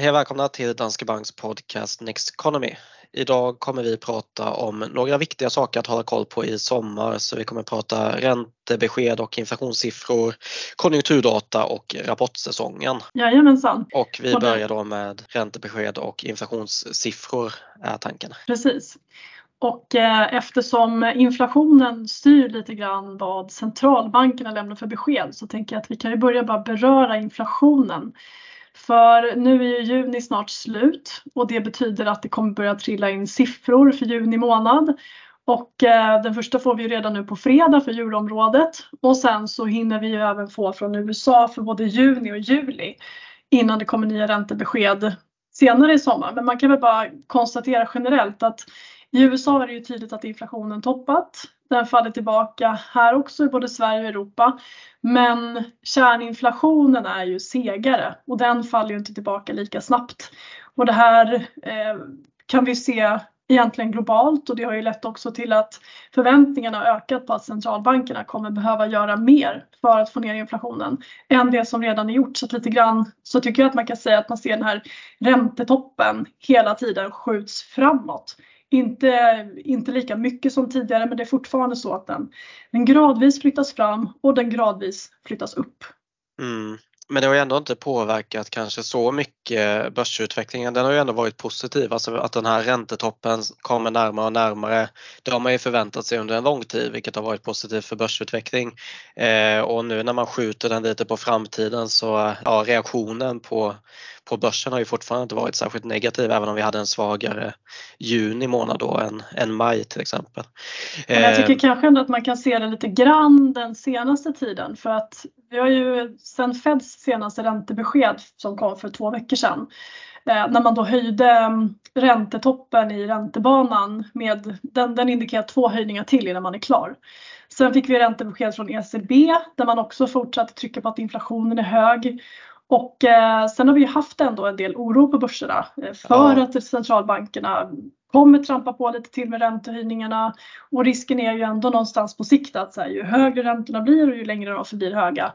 Hej och välkomna till Danske Banks podcast Next Economy. Idag kommer vi prata om några viktiga saker att hålla koll på i sommar. Så vi kommer prata räntebesked och inflationssiffror, konjunkturdata och rapportsäsongen. Jajamensan. Och vi börjar då med räntebesked och inflationssiffror är tanken. Precis. Och eh, eftersom inflationen styr lite grann vad centralbankerna lämnar för besked så tänker jag att vi kan ju börja bara beröra inflationen. För nu är ju juni snart slut och det betyder att det kommer börja trilla in siffror för juni månad. Och eh, den första får vi redan nu på fredag för euroområdet och sen så hinner vi ju även få från USA för både juni och juli innan det kommer nya räntebesked senare i sommar. Men man kan väl bara konstatera generellt att i USA är det ju tydligt att inflationen toppat. Den faller tillbaka här också i både Sverige och Europa. Men kärninflationen är ju segare och den faller ju inte tillbaka lika snabbt. Och det här eh, kan vi se egentligen globalt och det har ju lett också till att förväntningarna har ökat på att centralbankerna kommer behöva göra mer för att få ner inflationen än det som redan är gjort. Så att lite grann så tycker jag att man kan säga att man ser den här räntetoppen hela tiden skjuts framåt. Inte, inte lika mycket som tidigare men det är fortfarande så att den, den gradvis flyttas fram och den gradvis flyttas upp. Mm. Men det har ju ändå inte påverkat kanske så mycket börsutvecklingen. Den har ju ändå varit positiv, alltså att den här räntetoppen kommer närmare och närmare. Det har man ju förväntat sig under en lång tid vilket har varit positivt för börsutveckling. Eh, och nu när man skjuter den lite på framtiden så ja, reaktionen på, på börsen har ju fortfarande inte varit särskilt negativ även om vi hade en svagare juni månad då än, än maj till exempel. Men jag tycker eh, kanske ändå att man kan se det lite grann den senaste tiden för att vi har ju sen Feds senaste räntebesked som kom för två veckor sedan eh, när man då höjde mm, räntetoppen i räntebanan med den, den indikerar två höjningar till innan man är klar. Sen fick vi räntebesked från ECB där man också fortsatte trycka på att inflationen är hög och eh, sen har vi haft ändå en del oro på börserna eh, för ja. att centralbankerna kommer trampa på lite till med räntehöjningarna och risken är ju ändå någonstans på sikt att så här, ju högre räntorna blir och ju längre de förblir höga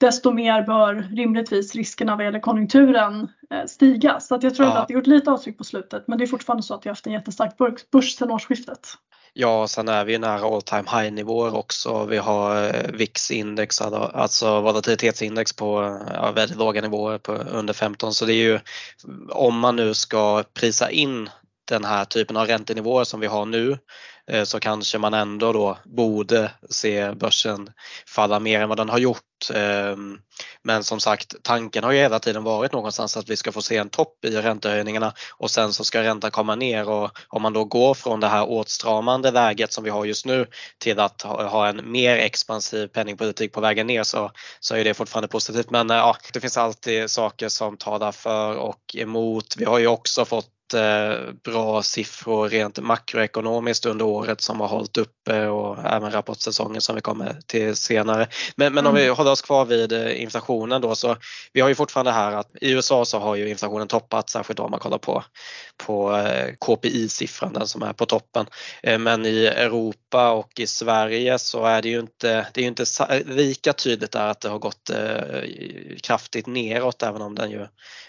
desto mer bör rimligtvis riskerna vad gäller konjunkturen eh, stiga. Så att jag tror ja. att det gjort lite avtryck på slutet men det är fortfarande så att vi haft en jättestark börs sedan årsskiftet. Ja, sen är vi nära all time high nivåer också. Vi har eh, VIX-index, alltså volatilitetsindex på ja, väldigt låga nivåer på under 15 så det är ju om man nu ska prisa in den här typen av räntenivåer som vi har nu eh, så kanske man ändå då borde se börsen falla mer än vad den har gjort. Ehm, men som sagt, tanken har ju hela tiden varit någonstans att vi ska få se en topp i räntehöjningarna och sen så ska räntan komma ner och om man då går från det här åtstramande läget som vi har just nu till att ha en mer expansiv penningpolitik på vägen ner så, så är det fortfarande positivt. Men eh, ja, det finns alltid saker som talar för och emot. Vi har ju också fått bra siffror rent makroekonomiskt under året som har hållit uppe och även rapportsäsongen som vi kommer till senare. Men, men om vi mm. håller oss kvar vid eh, inflationen då så vi har ju fortfarande här att i USA så har ju inflationen toppat särskilt om man kollar på, på eh, KPI-siffran, den som är på toppen. Men i Europa och i Sverige så är det ju inte, det är inte lika tydligt där att det har gått kraftigt neråt även om den ju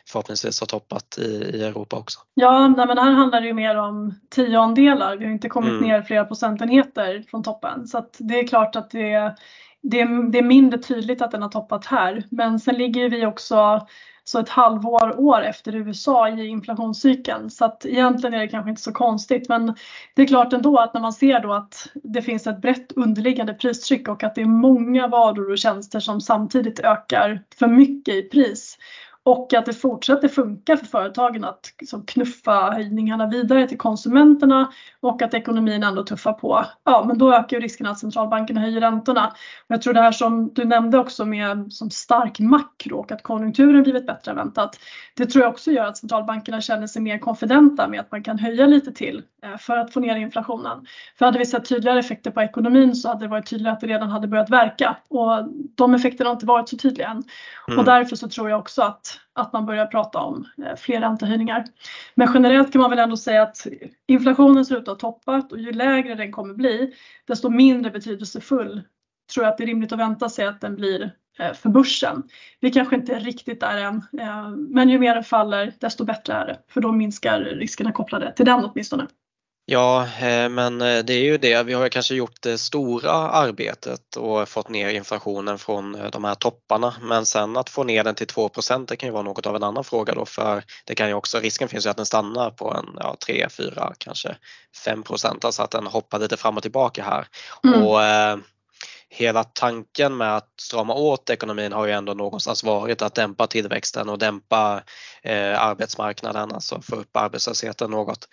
förhoppningsvis har toppat i, i Europa också. Ja, Ja, nej, men här handlar det ju mer om tiondelar. Vi har inte kommit mm. ner flera procentenheter från toppen så att det är klart att det, det, det är mindre tydligt att den har toppat här. Men sen ligger vi också så ett halvår, år efter USA i inflationscykeln. Så att egentligen är det kanske inte så konstigt men det är klart ändå att när man ser då att det finns ett brett underliggande pristryck och att det är många varor och tjänster som samtidigt ökar för mycket i pris och att det fortsätter funka för företagen att liksom knuffa höjningarna vidare till konsumenterna och att ekonomin ändå tuffar på. Ja, men då ökar ju risken att centralbankerna höjer räntorna. Och jag tror det här som du nämnde också med som stark makro och att konjunkturen blivit bättre än väntat. Det tror jag också gör att centralbankerna känner sig mer konfidenta med att man kan höja lite till eh, för att få ner inflationen. För hade vi sett tydligare effekter på ekonomin så hade det varit tydligare att det redan hade börjat verka och de effekterna har inte varit så tydliga än. Mm. Och därför så tror jag också att att man börjar prata om eh, fler räntehöjningar. Men generellt kan man väl ändå säga att inflationen ser ut att ha toppat och ju lägre den kommer bli desto mindre betydelsefull tror jag att det är rimligt att vänta sig att den blir eh, för börsen. Vi kanske inte är riktigt där än, eh, men ju mer den faller desto bättre är det för då minskar riskerna kopplade till den åtminstone. Ja, eh, men eh, det är ju det. Vi har kanske gjort det stora arbetet och fått ner inflationen från eh, de här topparna. Men sen att få ner den till 2 det kan ju vara något av en annan fråga då för det kan ju också, risken finns ju att den stannar på en ja, 3, 4, kanske 5% alltså att den hoppar lite fram och tillbaka här. Mm. Och hela tanken med att strama åt ekonomin har ju ändå någonstans varit att dämpa tillväxten och dämpa eh, arbetsmarknaden, alltså få upp arbetslösheten något.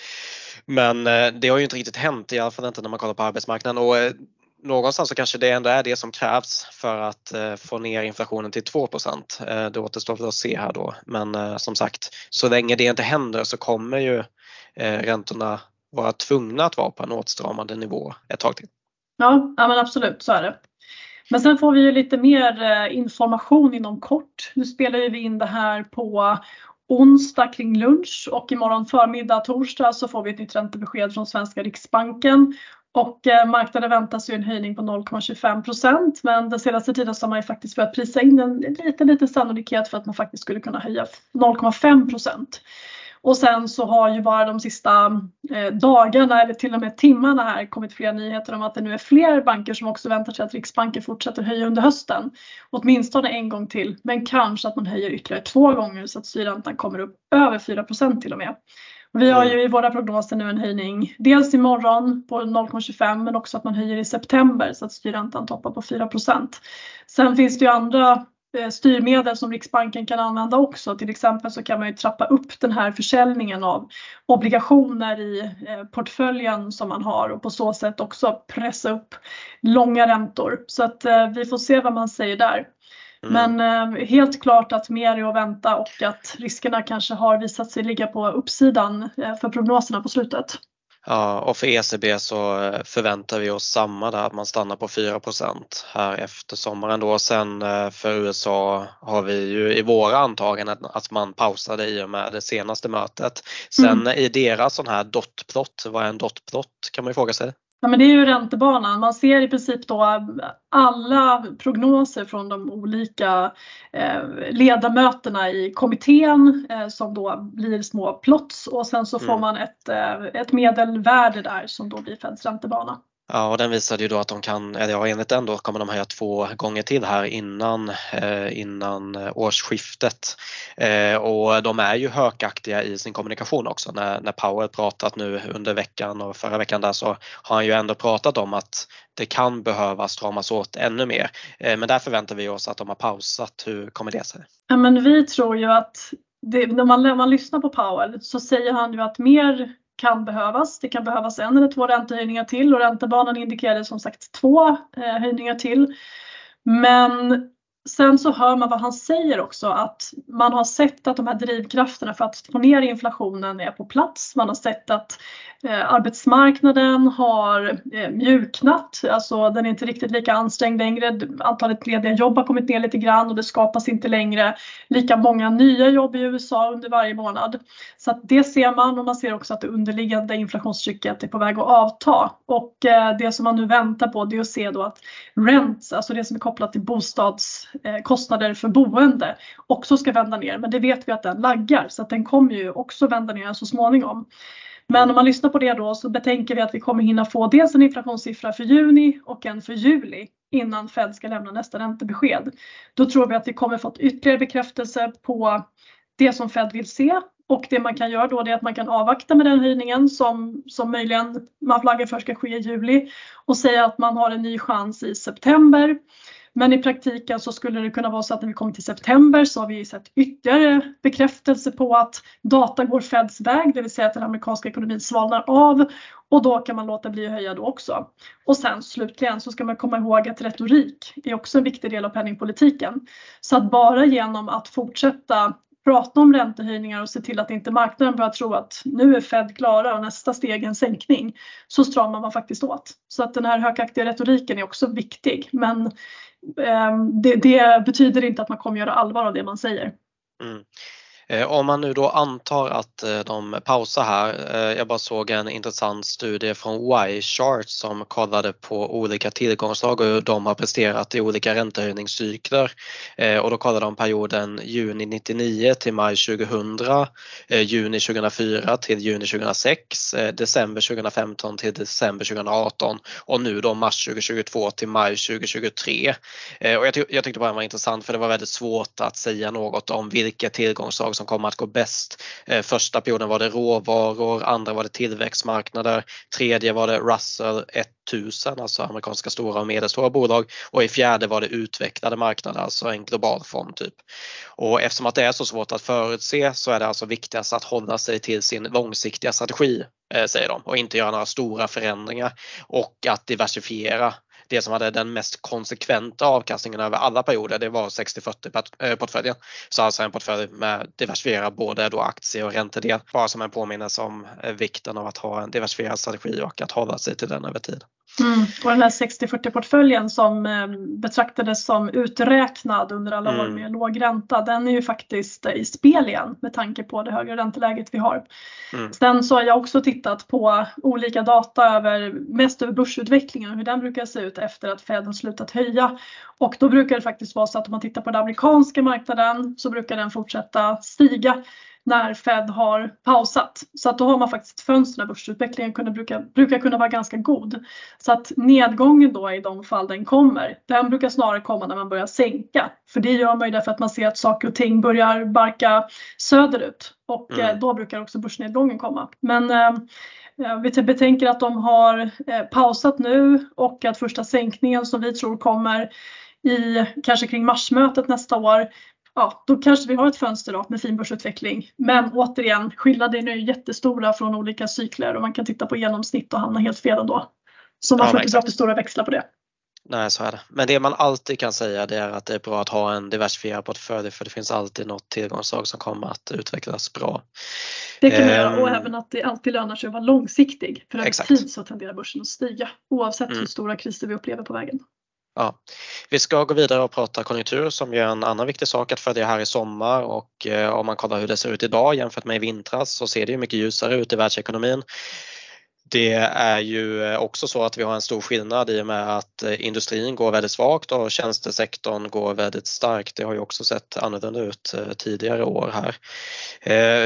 Men eh, det har ju inte riktigt hänt, i alla fall inte när man kollar på arbetsmarknaden. Och, eh, någonstans så kanske det ändå är det som krävs för att eh, få ner inflationen till 2 eh, Det återstår väl att se här då. Men eh, som sagt, så länge det inte händer så kommer ju eh, räntorna vara tvungna att vara på en åtstramande nivå ett tag till. Ja, ja men absolut så är det. Men sen får vi ju lite mer eh, information inom kort. Nu spelar vi in det här på onsdag kring lunch och imorgon förmiddag torsdag så får vi ett nytt räntebesked från svenska Riksbanken och eh, marknaden väntas ju en höjning på 0,25 procent men den senaste tiden så har man ju faktiskt börjat prisa in en liten, liten sannolikhet för att man faktiskt skulle kunna höja 0,5 procent. Och sen så har ju bara de sista eh, dagarna eller till och med timmarna här kommit flera nyheter om att det nu är fler banker som också väntar sig att Riksbanken fortsätter höja under hösten. Åtminstone en gång till, men kanske att man höjer ytterligare två gånger så att styrräntan kommer upp över 4% till och med. Vi har ju i våra prognoser nu en höjning dels imorgon på 0,25 men också att man höjer i september så att styrräntan toppar på 4% Sen finns det ju andra styrmedel som Riksbanken kan använda också. Till exempel så kan man ju trappa upp den här försäljningen av obligationer i eh, portföljen som man har och på så sätt också pressa upp långa räntor. Så att eh, vi får se vad man säger där. Mm. Men helt klart att mer är att vänta och att riskerna kanske har visat sig ligga på uppsidan för prognoserna på slutet. Ja, och för ECB så eh, förväntar vi oss samma där, att man stannar på 4% här efter sommaren då. Sen eh, för USA har vi ju i våra antaganden att man pausade i och med det senaste mötet. Sen mm. i deras sån här dotplot, vad är en dotplot kan man ju fråga sig? Ja, men det är ju räntebanan. Man ser i princip då alla prognoser från de olika eh, ledamöterna i kommittén eh, som då blir små plots och sen så får mm. man ett, eh, ett medelvärde där som då blir Feds räntebana. Ja, och den visade ju då att de kan, ja, enligt den då kommer de höja två gånger till här innan, eh, innan eh, årsskiftet. Eh, och de är ju hökaktiga i sin kommunikation också. När, när Powell pratat nu under veckan och förra veckan där så har han ju ändå pratat om att det kan behöva stramas åt ännu mer. Eh, men där förväntar vi oss att de har pausat. Hur kommer det sig? Ja, men vi tror ju att det, när, man, när man lyssnar på Powell så säger han ju att mer kan behövas. Det kan behövas en eller två räntehöjningar till och räntebanan indikerade som sagt två eh, höjningar till. Men Sen så hör man vad han säger också att man har sett att de här drivkrafterna för att få ner inflationen är på plats. Man har sett att eh, arbetsmarknaden har eh, mjuknat, alltså den är inte riktigt lika ansträngd längre. Antalet lediga jobb har kommit ner lite grann och det skapas inte längre lika många nya jobb i USA under varje månad. Så att det ser man och man ser också att det underliggande inflationstrycket är på väg att avta och eh, det som man nu väntar på det är att se då att rents, alltså det som är kopplat till bostads Eh, kostnader för boende också ska vända ner. Men det vet vi att den laggar så att den kommer ju också vända ner så småningom. Men om man lyssnar på det då så betänker vi att vi kommer hinna få dels en inflationssiffra för juni och en för juli innan Fed ska lämna nästa räntebesked. Då tror vi att vi kommer fått ytterligare bekräftelse på det som Fed vill se och det man kan göra då är att man kan avvakta med den höjningen som, som möjligen man flaggar för ska ske i juli och säga att man har en ny chans i september. Men i praktiken så skulle det kunna vara så att när vi kommer till september så har vi sett ytterligare bekräftelse på att data går Feds väg, det vill säga att den amerikanska ekonomin svalnar av och då kan man låta bli att höja då också. Och sen slutligen så ska man komma ihåg att retorik är också en viktig del av penningpolitiken. Så att bara genom att fortsätta prata om räntehöjningar och se till att inte marknaden börjar tro att nu är Fed klara och nästa steg är en sänkning så stramar man faktiskt åt. Så att den här hökaktiga retoriken är också viktig men eh, det, det, betyder inte att man kommer göra allvar av det man säger. Mm. Eh, om man nu då antar att eh, de pausar här, eh, jag bara såg en intressant studie från Y-chart som kollade på olika tillgångsslag och hur de har presterat i olika räntehöjningscykler. Och då kollade de perioden juni 99 till maj 2000, juni 2004 till juni 2006, december 2015 till december 2018 och nu då mars 2022 till maj 2023. Och jag, tyck jag tyckte bara det var intressant för det var väldigt svårt att säga något om vilka tillgångsslag som kommer att gå bäst. Eh, första perioden var det råvaror, andra var det tillväxtmarknader, tredje var det Russell 1000, alltså amerikanska stora och medelstora bolag och i fjärde var det utvecklade marknader, alltså en global fond typ. Och eftersom att det är så svårt att förutse så är det alltså viktigast att hålla sig till sin långsiktiga strategi, eh, säger de, och inte göra några stora förändringar och att diversifiera det som hade den mest konsekventa avkastningen över alla perioder det var 60-40-portföljen. Eh, Så alltså en portfölj med diversifierad både då aktie och räntedel. Bara som en påminnelse om eh, vikten av att ha en diversifierad strategi och att hålla sig till den över tid. Mm. Och den här 60-40 portföljen som eh, betraktades som uträknad under alla mm. år med låg ränta, den är ju faktiskt i spel igen med tanke på det högre ränteläget vi har. Mm. Sen så har jag också tittat på olika data över, mest över börsutvecklingen och hur den brukar se ut efter att Fed har slutat höja. Och då brukar det faktiskt vara så att om man tittar på den amerikanska marknaden så brukar den fortsätta stiga när Fed har pausat. Så att då har man faktiskt ett fönster när börsutvecklingen kunde, brukar, brukar kunna vara ganska god. Så att nedgången då i de fall den kommer, den brukar snarare komma när man börjar sänka. För det gör man ju därför att man ser att saker och ting börjar barka söderut och mm. Eh, då brukar också börsnedgången komma. Men eh, vi betänker att de har eh, pausat nu och att första sänkningen som vi tror kommer i kanske kring marsmötet nästa år ja, då kanske vi har ett fönster då med fin börsutveckling. Men återigen, skillnaderna är jättestora från olika cykler och man kan titta på genomsnitt och hamna helt fel ändå. Så man ja, får inte dra för stora växlar på det. Nej, så är det. Men det man alltid kan säga det är att det är bra att ha en diversifierad portfölj för det finns alltid något tillgångsslag som kommer att utvecklas bra. Det kan man um, göra och även att det alltid lönar sig att vara långsiktig. För över tid så tenderar börsen att stiga oavsett mm. hur stora kriser vi upplever på vägen. Ja. Vi ska gå vidare och prata konjunktur som är en annan viktig sak att följa här i sommar och eh, om man kollar hur det ser ut idag jämfört med i vintras så ser det ju mycket ljusare ut i världsekonomin. Det är ju eh, också så att vi har en stor skillnad i och med att eh, industrin går väldigt svagt och tjänstesektorn går väldigt starkt. Det har ju också sett annorlunda ut eh, tidigare år här.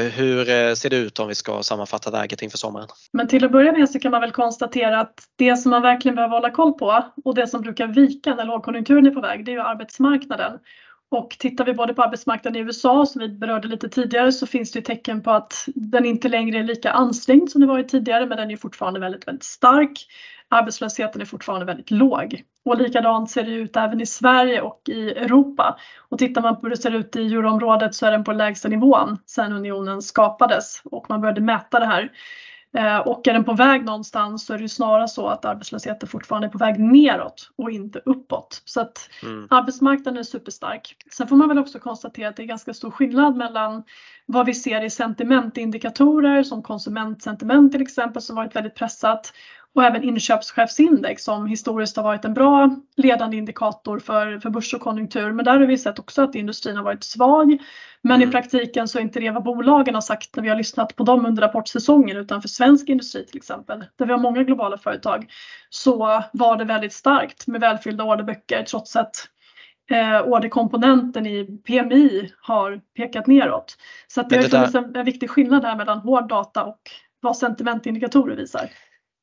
Hur ser det ut om vi ska sammanfatta läget inför sommaren? Men till att börja med så kan man väl konstatera att det som man verkligen behöver hålla koll på och det som brukar vika när lågkonjunkturen är på väg, det är ju arbetsmarknaden. Och tittar vi både på arbetsmarknaden i USA som vi berörde lite tidigare så finns det tecken på att den inte längre är lika ansträngd som det varit tidigare men den är fortfarande väldigt, väldigt stark. Arbetslösheten är fortfarande väldigt låg. Och likadant ser det ut även i Sverige och i Europa. Och tittar man på hur det ser ut i euroområdet så är den på lägsta nivån sedan unionen skapades och man började mäta det här. Eh, och är den på väg någonstans så är det snarare så att arbetslösheten fortfarande är på väg neråt och inte uppåt. Så att mm. arbetsmarknaden är superstark. Sen får man väl också konstatera att det är ganska stor skillnad mellan vad vi ser i sentimentindikatorer som konsumentsentiment till exempel som varit väldigt pressat och även inköpschefsindex som historiskt har varit en bra ledande indikator för, för börs och konjunktur. Men där har vi sett också att industrin har varit svag. Men mm. i praktiken så är inte det vad bolagen har sagt när vi har lyssnat på dem under rapportsäsongen utan för svensk industri till exempel, där vi har många globala företag, så var det väldigt starkt med välfyllda orderböcker trots att eh, orderkomponenten i PMI har pekat neråt. Så det, det har funnits en, en viktig skillnad här mellan hård data och vad sentimentindikatorer visar.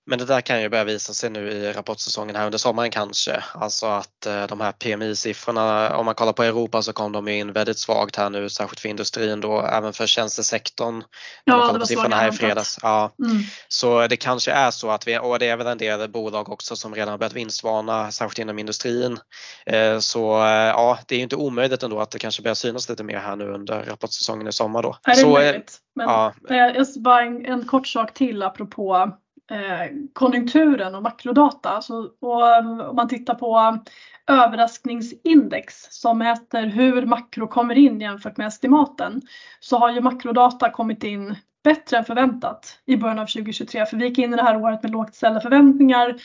Men det där kan ju börja visa sig nu i rapportsäsongen här under sommaren kanske. Alltså att eh, de här PMI-siffrorna, om man kollar på Europa så kom de in väldigt svagt här nu, särskilt för industrin då, även för tjänstesektorn. Ja, det var siffrorna här i fredags. Ja. Mm. Så det kanske är så att vi, och det är väl en del bolag också som redan har börjat vinstvarna, särskilt inom industrin. Eh, så eh, ja, det är ju inte omöjligt ändå att det kanske börjar synas lite mer här nu under rapportsäsongen i sommar då. Är det så, möjligt? Men, ja. jag bara en, en kort sak till apropå Eh, konjunkturen och makrodata. Så, och, eh, om man tittar på eh, överraskningsindex som mäter hur makro kommer in jämfört med estimaten så har ju makrodata kommit in bättre än förväntat i början av 2023. För vi gick in i det här året med lågt ställda förväntningar.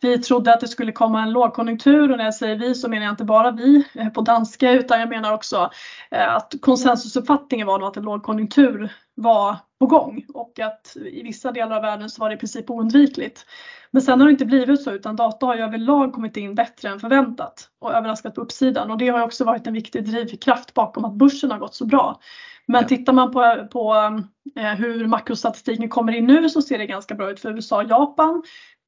Vi trodde att det skulle komma en lågkonjunktur och när jag säger vi så menar jag inte bara vi på danska utan jag menar också att konsensusuppfattningen var då att en lågkonjunktur var på gång och att i vissa delar av världen så var det i princip oundvikligt. Men sen har det inte blivit så utan data har ju överlag kommit in bättre än förväntat och överraskat på uppsidan och det har också varit en viktig drivkraft bakom att börsen har gått så bra. Men ja. tittar man på, på eh, hur makrostatistiken kommer in nu så ser det ganska bra ut för USA och Japan.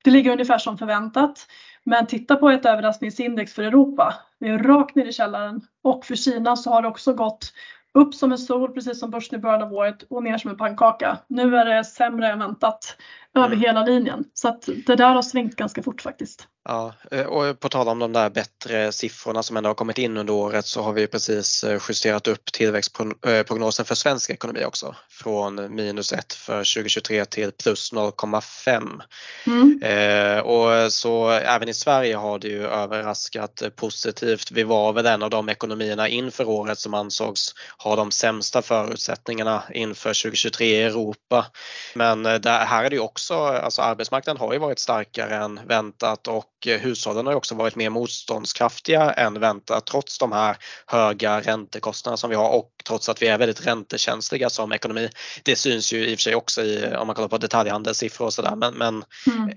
Det ligger ungefär som förväntat. Men titta på ett överraskningsindex för Europa. Det är rakt ner i källaren och för Kina så har det också gått upp som en sol precis som börsen i början av året och ner som en pannkaka. Nu är det sämre än väntat över mm. hela linjen. Så att det där har svängt ganska fort faktiskt. Ja, eh, och på tal om de där bättre siffrorna som ändå har kommit in under året så har vi precis eh, justerat upp tillväxtprognosen för svensk ekonomi också från minus 1 för 2023 till plus 0,5. Mm. Eh, och så även i Sverige har det ju överraskat positivt. Vi var väl en av de ekonomierna inför året som ansågs ha de sämsta förutsättningarna inför 2023 i Europa. Men där, här är det ju också, alltså arbetsmarknaden har ju varit starkare än väntat och hushållen har också varit mer motståndskraftiga än väntat trots de här höga räntekostnaderna som vi har och trots att vi är väldigt räntekänsliga som ekonomi. Det syns ju i och för sig också i, om man kollar på detaljhandelssiffror och sådär men, men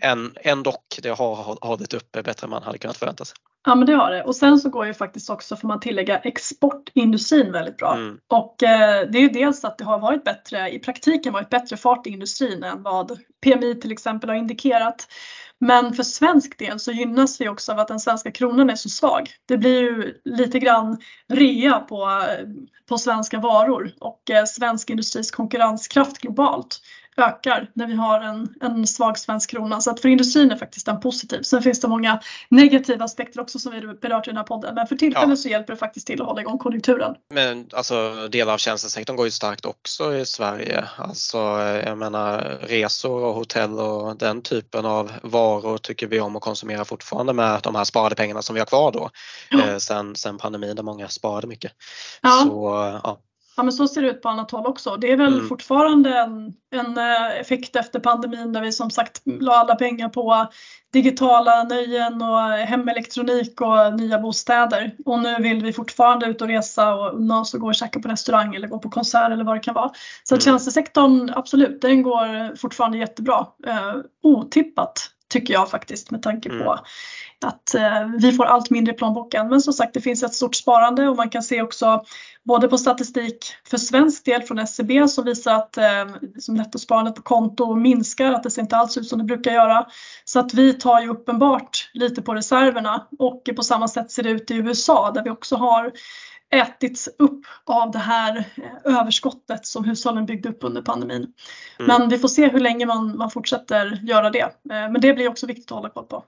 mm. ändå, det har hållit uppe bättre än man hade kunnat förvänta sig. Ja men det har det och sen så går ju faktiskt också, får man tillägga, exportindustrin väldigt bra. Mm. Och eh, det är ju dels att det har varit bättre, i praktiken varit bättre fart i industrin än vad PMI till exempel har indikerat. Men för svensk del så gynnas vi också av att den svenska kronan är så svag. Det blir ju lite grann rea på, eh, på svenska varor och eh, svensk industris konkurrenskraft globalt ökar när vi har en, en svag svensk krona. Så att för industrin är faktiskt den positiv. Sen finns det många negativa aspekter också som vi berört i den här podden. Men för tillfället ja. så hjälper det faktiskt till att hålla igång konjunkturen. Men alltså delar av tjänstesektorn går ju starkt också i Sverige. Alltså jag menar resor och hotell och den typen av varor tycker vi om att konsumera fortfarande med de här sparade pengarna som vi har kvar då. Ja. Eh, sen, sen pandemin där många sparade mycket. Ja. Så, ja. Ja men så ser det ut på annat håll också. Det är väl mm. fortfarande en, en eh, effekt efter pandemin där vi som sagt la alla pengar på digitala nöjen och hemelektronik och nya bostäder. Och nu vill vi fortfarande ut och resa och unna oss och gå och käka på restaurang eller gå på konsert eller vad det kan vara. Så mm. tjänstesektorn, absolut, den går fortfarande jättebra. Eh, otippat tycker jag faktiskt med tanke på mm att eh, vi får allt mindre i plånboken. Men som sagt, det finns ett stort sparande och man kan se också både på statistik för svensk del från SCB e som visar att eh, som nettosparandet på konto minskar, att det ser inte alls ut som det brukar göra. Så att vi tar ju uppenbart lite på reserverna och på samma sätt ser det ut i USA där vi också har ätits upp av det här eh, överskottet som hushållen byggde upp under pandemin. Mm. Men vi får se hur länge man, man fortsätter göra det. Men det blir också viktigt att hålla koll på.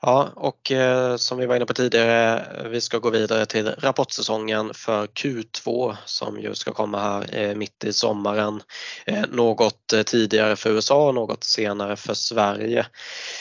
Ja, och eh, som vi var inne på tidigare, vi ska gå vidare till rapportsäsongen för Q2 som ju ska komma här eh, mitt i sommaren. Eh, något tidigare för USA och något senare för Sverige.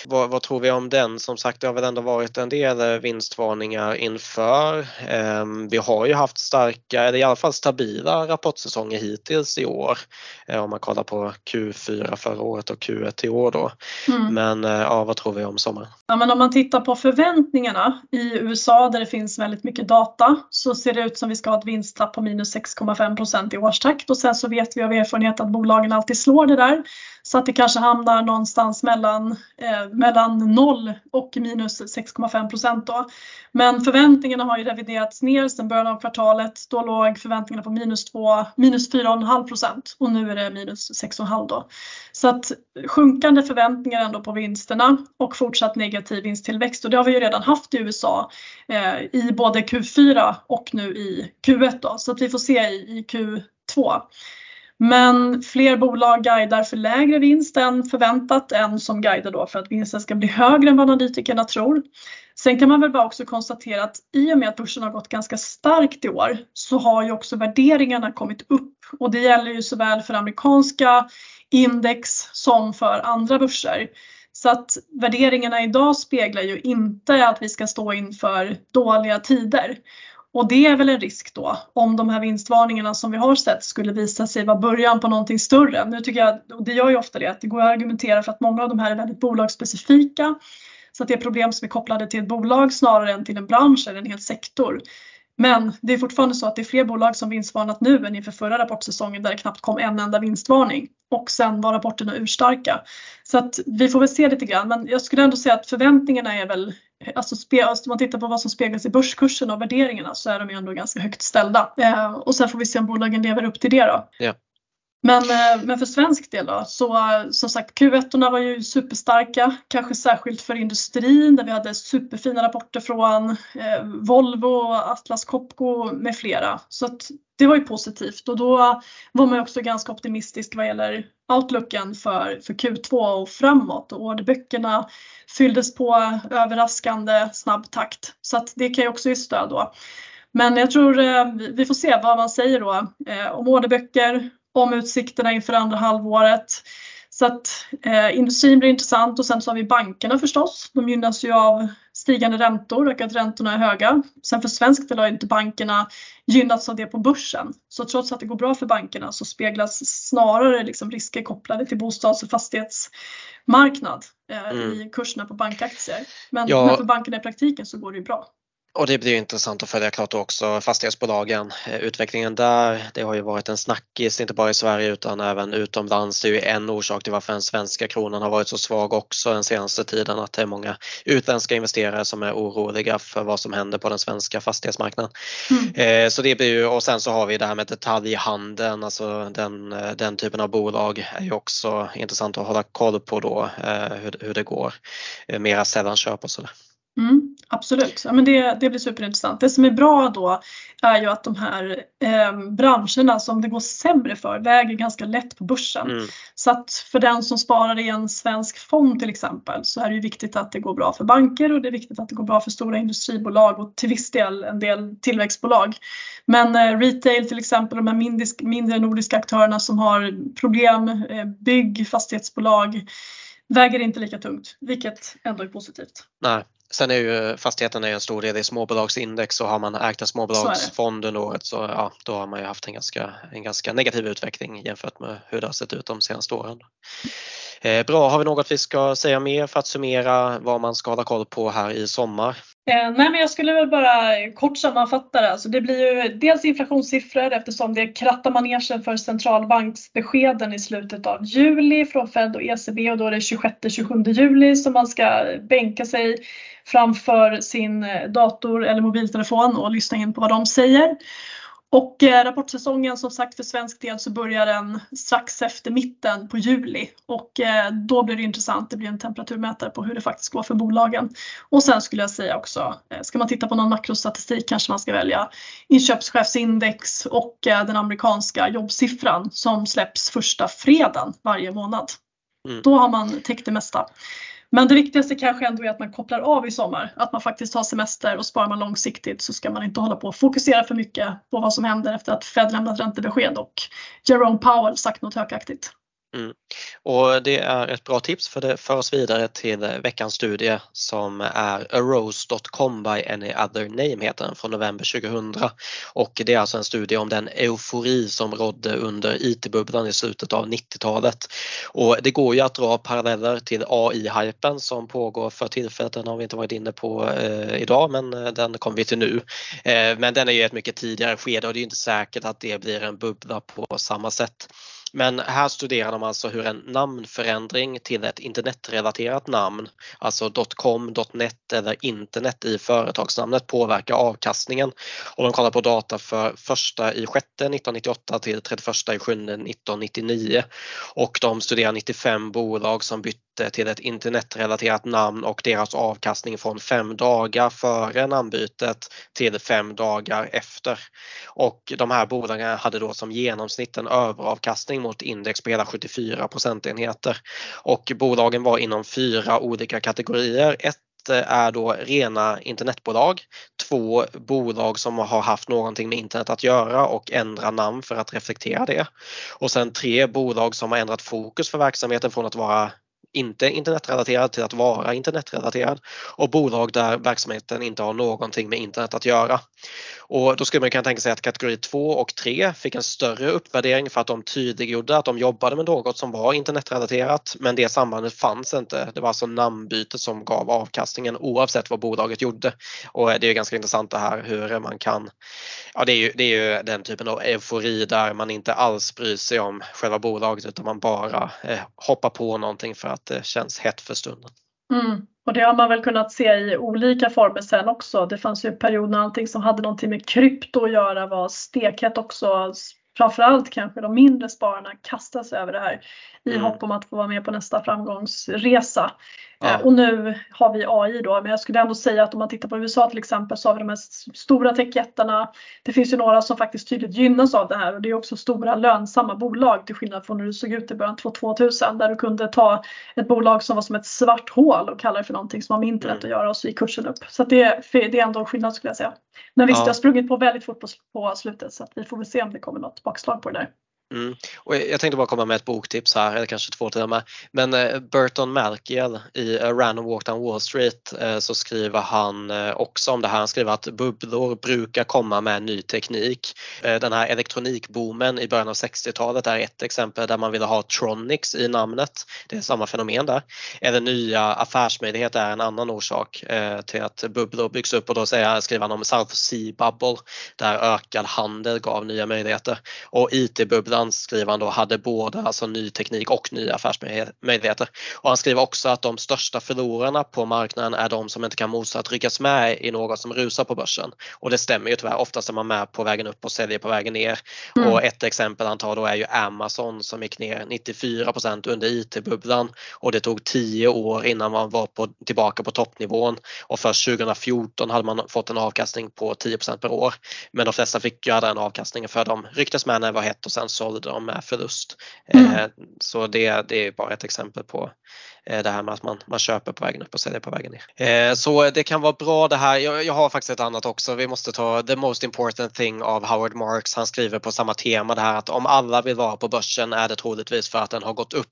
Vad, vad, tror vi om den? Som sagt, det har väl ändå varit en del vinstvarningar inför. Ehm, vi har ju haft starka, eller i alla fall stabila rapportsäsonger hittills i år om man kollar på Q4 förra året och Q1 i år då. Mm. Men ja, vad tror vi om sommaren? Ja, men om man man tittar på förväntningarna i USA där det finns väldigt mycket data så ser det ut som vi ska ha ett vinsttapp på minus 6,5% i årstakt och sen så vet vi av erfarenhet att bolagen alltid slår det där. Så att det kanske hamnar någonstans mellan, eh, mellan 0 och minus 6,5 procent då. Men förväntningarna har ju reviderats ner sedan början av kvartalet. Då låg förväntningarna på minus, 2, minus 4,5 procent och nu är det minus 6,5 då. Så att sjunkande förväntningar ändå på vinsterna och fortsatt negativ vinsttillväxt och det har vi ju redan haft i USA eh, i både Q4 och nu i Q1 då. Så att vi får se i, i Q2. Men fler bolag guidar för lägre vinst än förväntat, än som guidar då för att vinsten ska bli högre än vad analytikerna tror. Sen kan man väl bara också konstatera att i och med att börsen har gått ganska starkt i år så har ju också värderingarna kommit upp och det gäller ju såväl för amerikanska index som för andra börser. Så att värderingarna idag speglar ju inte att vi ska stå inför dåliga tider. Och det är väl en risk då om de här vinstvarningarna som vi har sett skulle visa sig vara början på någonting större. Nu tycker jag, och det gör ju ofta det, att det går att argumentera för att många av de här är väldigt bolagsspecifika. Så att det är problem som är kopplade till ett bolag snarare än till en bransch eller en hel sektor. Men det är fortfarande så att det är fler bolag som vinstvarnat nu än inför förra rapportsäsongen där det knappt kom en enda vinstvarning. Och sen var rapporterna urstarka. Så att vi får väl se lite grann men jag skulle ändå säga att förväntningarna är väl, alltså, alltså om man tittar på vad som speglas i börskursen och värderingarna så är de ju ändå ganska högt ställda. Eh, och sen får vi se om bolagen lever upp till det då. Ja. Men, eh, men för svensk del då, så som sagt Q1 var ju superstarka, kanske särskilt för industrin där vi hade superfina rapporter från eh, Volvo, Atlas Copco med flera. Så att det var ju positivt och då var man också ganska optimistisk vad gäller outlooken för, för Q2 och framåt och orderböckerna fylldes på överraskande snabb takt. Så att det kan ju också ge stöd då. Men jag tror eh, vi får se vad man säger då eh, om orderböcker, om utsikterna inför andra halvåret. Så att eh, industrin blir intressant och sen så har vi bankerna förstås. De gynnas ju av stigande räntor och att räntorna är höga. Sen för svensk del har inte bankerna gynnats av det på börsen. Så trots att det går bra för bankerna så speglas snarare liksom risker kopplade till bostads och fastighetsmarknad eh, mm. i kurserna på bankaktier. Men, ja. men för bankerna i praktiken så går det ju bra. Och det blir intressant att följa klart också fastighetsbolagen. Eh, utvecklingen där, det har ju varit en snackis inte bara i Sverige utan även utomlands. Det är ju en orsak till varför den svenska kronan har varit så svag också den senaste tiden att det är många utländska investerare som är oroliga för vad som händer på den svenska fastighetsmarknaden. Mm. Eh, så det blir ju, och sen så har vi det här med detaljhandeln, alltså den, eh, den typen av bolag är ju också intressant att hålla koll på då hur, hur det går. Mera sällanköp och sådär. Mm, absolut, ja, men det, det blir superintressant. Det som är bra då är ju att de här eh, branscherna som det går sämre för väger ganska lätt på börsen. Mm. Så att för den som sparar i en svensk fond till exempel så är det ju viktigt att det går bra för banker och det är viktigt att det går bra för stora industribolag och till viss del en del tillväxtbolag. Men eh, retail till exempel, de här mindre, mindre nordiska aktörerna som har problem, eh, bygg, fastighetsbolag väger inte lika tungt, vilket ändå är positivt. Nej, Sen är ju fastigheten är en stor del i småbolagsindex och har man ägt en småbolagsfond under året så ja, då har man ju haft en ganska, en ganska negativ utveckling jämfört med hur det har sett ut de senaste åren. Eh, bra, har vi något vi ska säga mer för att summera vad man ska hålla koll på här i sommar? Eh, nej, men jag skulle väl bara kort sammanfatta det. Alltså det blir ju dels inflationssiffror eftersom det krattar manegen för centralbanksbeskeden i slutet av juli från Fed och ECB och då är det 26-27 juli som man ska bänka sig framför sin dator eller mobiltelefon och lyssna in på vad de säger. Och eh, rapportsäsongen som sagt för svensk del så börjar den strax efter mitten på juli och eh, då blir det intressant. Det blir en temperaturmätare på hur det faktiskt går för bolagen. Och sen skulle jag säga också, eh, ska man titta på någon makrostatistik kanske man ska välja inköpschefsindex och den amerikanska jobbsiffran som släpps första fredagen varje månad. Mm. Då har man täckt det mesta. Men det viktigaste kanske ändå är att man kopplar av i sommar, att man faktiskt tar semester och sparar man långsiktigt så ska man inte hålla på och fokusera för mycket på vad som händer efter att Fed lämnat räntebesked och Jerome Powell sagt något hökaktigt. Mm. Och det är ett bra tips för det för oss vidare till veckans studie som är arose.com by any other name heter den från november 2000 och det är alltså en studie om den eufori som rådde under IT-bubblan i slutet av 90-talet. Och det går ju att dra paralleller till AI-hypen som pågår för tillfället, den har vi inte varit inne på eh, idag men eh, den kommer vi till nu. Eh, men den är ju ett mycket tidigare skede och det är inte säkert att det blir en bubbla på samma sätt. Men här studerar de alltså hur en namnförändring till ett internetrelaterat namn, alltså .com, .net eller internet i företagsnamnet påverkar avkastningen. Och de kollar på data för första i sjätte 1998 till 31 i sjunde 1999 och de studerar 95 bolag som bytte till ett internetrelaterat namn och deras avkastning från fem dagar före namnbytet till fem dagar efter. Och de här bolagen hade då som genomsnitt en överavkastning mot index på hela 74 procentenheter. Och bolagen var inom fyra olika kategorier. Ett eh, är då rena internetbolag, två bolag som har haft någonting med internet att göra och ändra namn för att reflektera det. Och sen tre bolag som har ändrat fokus för verksamheten från att vara inte internetrelaterad till att vara internetrelaterad och bolag där verksamheten inte har någonting med internet att göra. Och då skulle man kunna tänka sig att kategori 2 och 3 fick en större uppvärdering för att de tydliggjorde att de jobbade med något som var internetrelaterat men det sambandet fanns inte. Det var alltså namnbytet som gav avkastningen oavsett vad bolaget gjorde. Och det är ganska intressant det här hur man kan, ja det är ju, det är ju den typen av eufori där man inte alls bryr sig om själva bolaget utan man bara eh, hoppar på någonting för att det känns hett för stunden. Mm. Och det har man väl kunnat se i olika former sen också. Det fanns ju perioder när allting som hade någonting med krypto att göra var stekhett också. Framförallt kanske de mindre spararna kastas över det här i mm. hopp om att få vara med på nästa framgångsresa. Ja. Eh, och nu har vi AI då, men jag skulle ändå säga att om man tittar på USA till exempel så har vi de här stora techjättarna. Det finns ju några som faktiskt tydligt gynnas av det här och det är också stora lönsamma bolag till skillnad från hur det såg ut i början på 2000 där du kunde ta ett bolag som var som ett svart hål och kalla det för någonting som har med internet mm. att göra och så gick kursen upp. Så det, det är ändå en skillnad skulle jag säga. Men visst, ja. det har sprungit på väldigt fort på, på slutet så att vi får väl se om det kommer något bakslag på det där. Mm. Och jag tänkte bara komma med ett boktips här, eller kanske två till och med. Men eh, Burton Malkiel i A Random Walk Down Wall Street eh, så skriver han eh, också om det här. Han skriver att bubblor brukar komma med ny teknik. Den här elektronikboomen i början av 60-talet är ett exempel där man ville ha Tronics i namnet. Det är samma fenomen där. Eller nya affärsmöjligheter är en annan orsak till att bubblor byggs upp och då skriver han om South Sea Bubble där ökad handel gav nya möjligheter. Och IT-bubblan han då hade både alltså ny teknik och nya affärsmöjligheter. Och han skriver också att de största förlorarna på marknaden är de som inte kan motstå att ryckas med i något som rusar på börsen. Och det stämmer ju tyvärr, oftast är man med på vägen upp och säljer på vägen ner. Mm. Och ett exempel han tar då är ju Amazon som gick ner 94% under IT-bubblan och det tog 10 år innan man var på, tillbaka på toppnivån och först 2014 hade man fått en avkastning på 10% per år. Men de flesta fick göra den avkastningen för de rycktes med när det var hett och sen så sålde de med förlust. Mm. Eh, så det, det är bara ett exempel på det här med att man, man köper på vägen upp och säljer på vägen ner. Eh, så det kan vara bra det här. Jag, jag, har faktiskt ett annat också. Vi måste ta The Most Important Thing av Howard Marks. Han skriver på samma tema det här att om alla vill vara på börsen är det troligtvis för att den har gått upp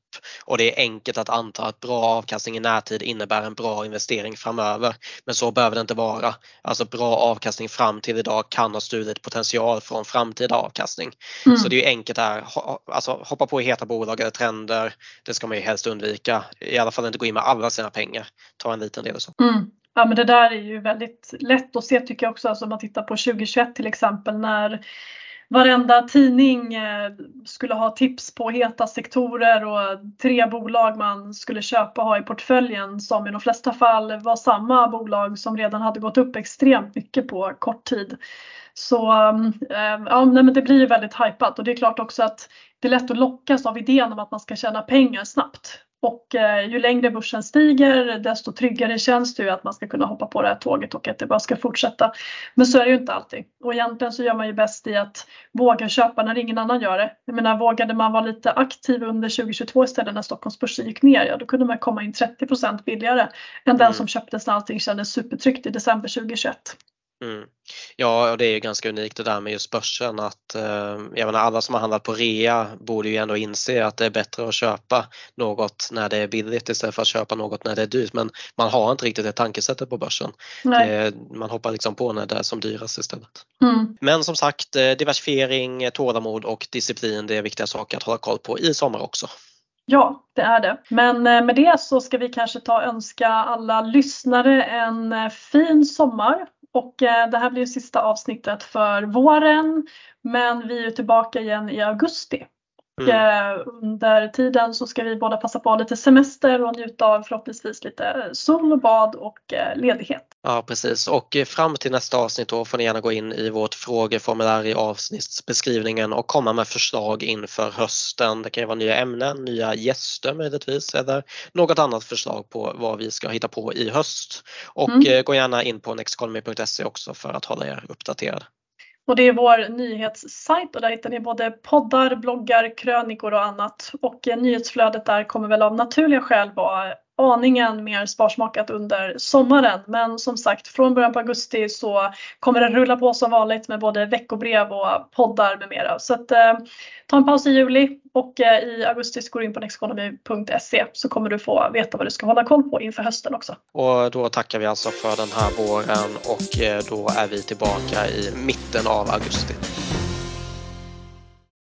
och det är enkelt att anta att bra avkastning i närtid innebär en bra investering framöver. Men så behöver det inte vara. Alltså bra avkastning fram till idag kan ha stulit potential från framtida avkastning. Mm. Så det är enkelt här. Alltså hoppa på i heta bolag eller trender. Det ska man ju helst undvika alla fall inte gå in med alla sina pengar. Ta en liten del och så. Mm. Ja men det där är ju väldigt lätt att se tycker jag också, alltså om man tittar på 2021 till exempel när varenda tidning eh, skulle ha tips på heta sektorer och tre bolag man skulle köpa och ha i portföljen som i de flesta fall var samma bolag som redan hade gått upp extremt mycket på kort tid. Så ehm, ehm, ja, nej, men det blir ju väldigt hypat och det är klart också att det är lätt att lockas av idén om att man ska tjäna pengar snabbt. Och eh, ju längre börsen stiger desto tryggare känns det ju att man ska kunna hoppa på det här tåget och att det bara ska fortsätta. Men så är det ju inte alltid. Och egentligen så gör man ju bäst i att våga köpa när ingen annan gör det. Jag menar vågade man vara lite aktiv under 2022 istället när Stockholmsbörsen gick ner, ja då kunde man komma in 30% billigare än mm. den som köptes när allting kändes supertryggt i december 2021. Mm. Ja, och det är ju ganska unikt det där med just börsen att eh, jag menar, alla som har handlat på rea borde ju ändå inse att det är bättre att köpa något när det är billigt istället för att köpa något när det är dyrt. Men man har inte riktigt det tankesättet på börsen. Det, man hoppar liksom på när det är som dyrast istället. Mm. Men som sagt, eh, diversifiering, tålamod och disciplin det är viktiga saker att hålla koll på i sommar också. Ja, det är det. Men eh, med det så ska vi kanske ta och önska alla lyssnare en eh, fin sommar och eh, det här blir sista avsnittet för våren. Men vi är tillbaka igen i augusti. Mm. Eh, under tiden så ska vi båda passa på lite semester och njuta av förhoppningsvis lite sol och bad och eh, ledighet. Ja precis och fram till nästa avsnitt då får ni gärna gå in i vårt frågeformulär i avsnittsbeskrivningen och komma med förslag inför hösten. Det kan ju vara nya ämnen, nya gäster möjligtvis eller något annat förslag på vad vi ska hitta på i höst. Och mm. gå gärna in på nexteconomy.se också för att hålla er uppdaterade. Och det är vår nyhetssajt och där hittar ni både poddar, bloggar, krönikor och annat. Och eh, nyhetsflödet där kommer väl av naturliga skäl vara aningen mer sparsmakat under sommaren. Men som sagt, från början på augusti så kommer det rulla på som vanligt med både veckobrev och poddar med mera. Så att, eh, ta en paus i juli och eh, i augusti så går du in på nexteconomy.se så kommer du få veta vad du ska hålla koll på inför hösten också. Och då tackar vi alltså för den här våren och eh, då är vi tillbaka i mitten av augusti.